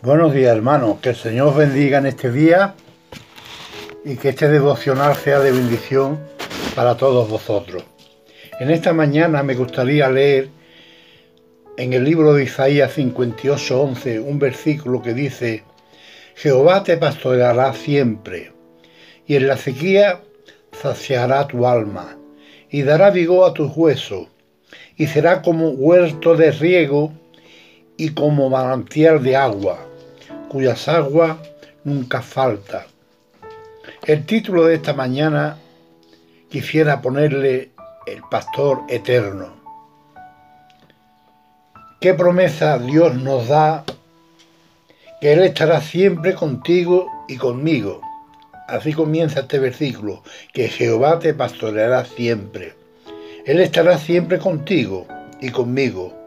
Buenos días, hermanos. Que el Señor bendiga en este día y que este devocional sea de bendición para todos vosotros. En esta mañana me gustaría leer en el libro de Isaías 58:11 un versículo que dice: Jehová te pastoreará siempre, y en la sequía saciará tu alma, y dará vigor a tus huesos, y será como huerto de riego y como manantial de agua cuyas aguas nunca faltan. El título de esta mañana quisiera ponerle El Pastor Eterno. ¿Qué promesa Dios nos da? Que Él estará siempre contigo y conmigo. Así comienza este versículo, que Jehová te pastoreará siempre. Él estará siempre contigo y conmigo.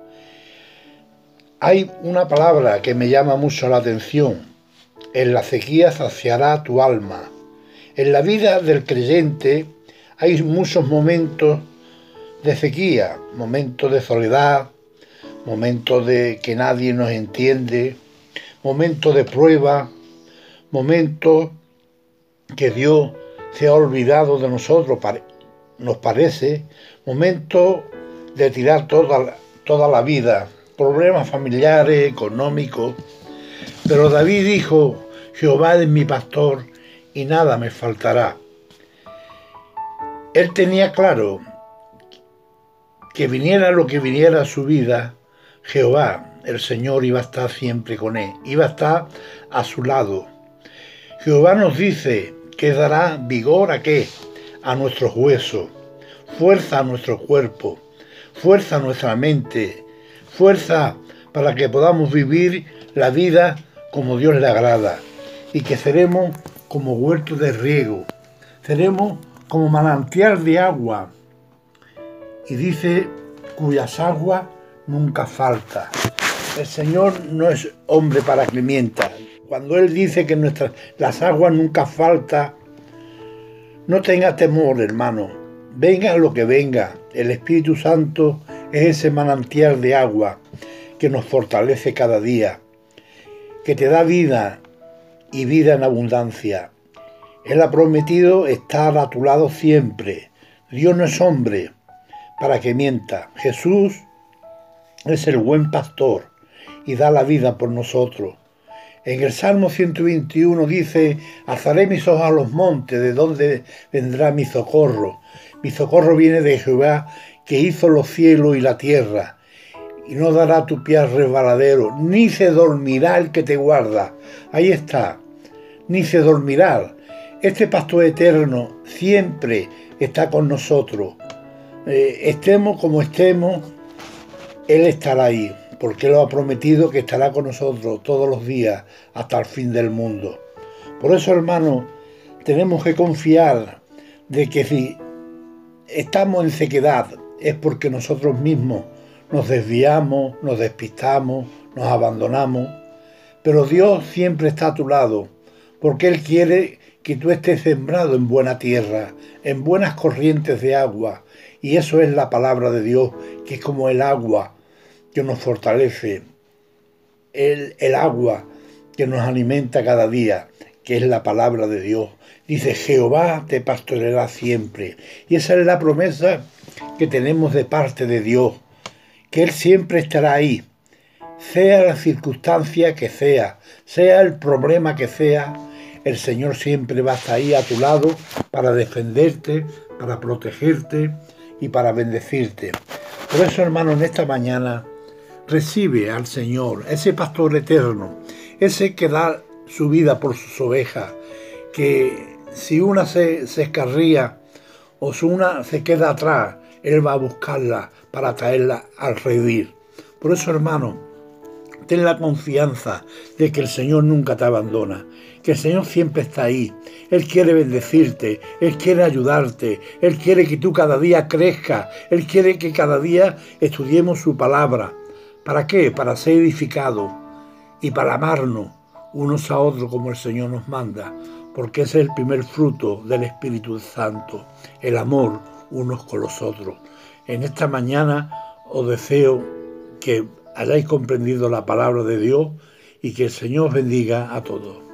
Hay una palabra que me llama mucho la atención. En la sequía saciará tu alma. En la vida del creyente hay muchos momentos de sequía, momentos de soledad, momentos de que nadie nos entiende, momentos de prueba, momentos que Dios se ha olvidado de nosotros, nos parece, momentos de tirar toda, toda la vida problemas familiares, económicos. Pero David dijo, Jehová es mi pastor y nada me faltará. Él tenía claro que viniera lo que viniera a su vida, Jehová, el Señor, iba a estar siempre con él, iba a estar a su lado. Jehová nos dice que dará vigor a qué? A nuestros huesos, fuerza a nuestro cuerpo, fuerza a nuestra mente, fuerza para que podamos vivir la vida como Dios le agrada y que seremos como huerto de riego, seremos como manantial de agua y dice cuyas aguas nunca falta. El Señor no es hombre para que mienta. Cuando Él dice que nuestras, las aguas nunca falta, no tenga temor, hermano. Venga lo que venga. El Espíritu Santo es ese manantial de agua que nos fortalece cada día, que te da vida y vida en abundancia. Él ha prometido estar a tu lado siempre. Dios no es hombre para que mienta. Jesús es el buen pastor y da la vida por nosotros. En el Salmo 121 dice, alzaré mis ojos a los montes, de donde vendrá mi socorro. Mi socorro viene de Jehová que hizo los cielos y la tierra, y no dará tu pie resbaladero, ni se dormirá el que te guarda. Ahí está, ni se dormirá. Este pastor eterno siempre está con nosotros. Eh, estemos como estemos, Él estará ahí, porque lo ha prometido que estará con nosotros todos los días hasta el fin del mundo. Por eso, hermano, tenemos que confiar de que si estamos en sequedad, es porque nosotros mismos nos desviamos, nos despistamos, nos abandonamos. Pero Dios siempre está a tu lado, porque Él quiere que tú estés sembrado en buena tierra, en buenas corrientes de agua. Y eso es la palabra de Dios, que es como el agua que nos fortalece, el, el agua que nos alimenta cada día, que es la palabra de Dios. Dice, Jehová te pastoreará siempre. Y esa es la promesa que tenemos de parte de Dios, que Él siempre estará ahí, sea la circunstancia que sea, sea el problema que sea, el Señor siempre va a estar ahí a tu lado para defenderte, para protegerte y para bendecirte. Por eso, hermano, en esta mañana recibe al Señor, ese pastor eterno, ese que da su vida por sus ovejas, que si una se, se escarría o si una se queda atrás, él va a buscarla para traerla al revivir. Por eso, hermano, ten la confianza de que el Señor nunca te abandona, que el Señor siempre está ahí. Él quiere bendecirte, Él quiere ayudarte, Él quiere que tú cada día crezcas, Él quiere que cada día estudiemos su palabra. ¿Para qué? Para ser edificados y para amarnos unos a otros como el Señor nos manda, porque ese es el primer fruto del Espíritu Santo, el amor unos con los otros. En esta mañana os deseo que hayáis comprendido la palabra de Dios y que el Señor bendiga a todos.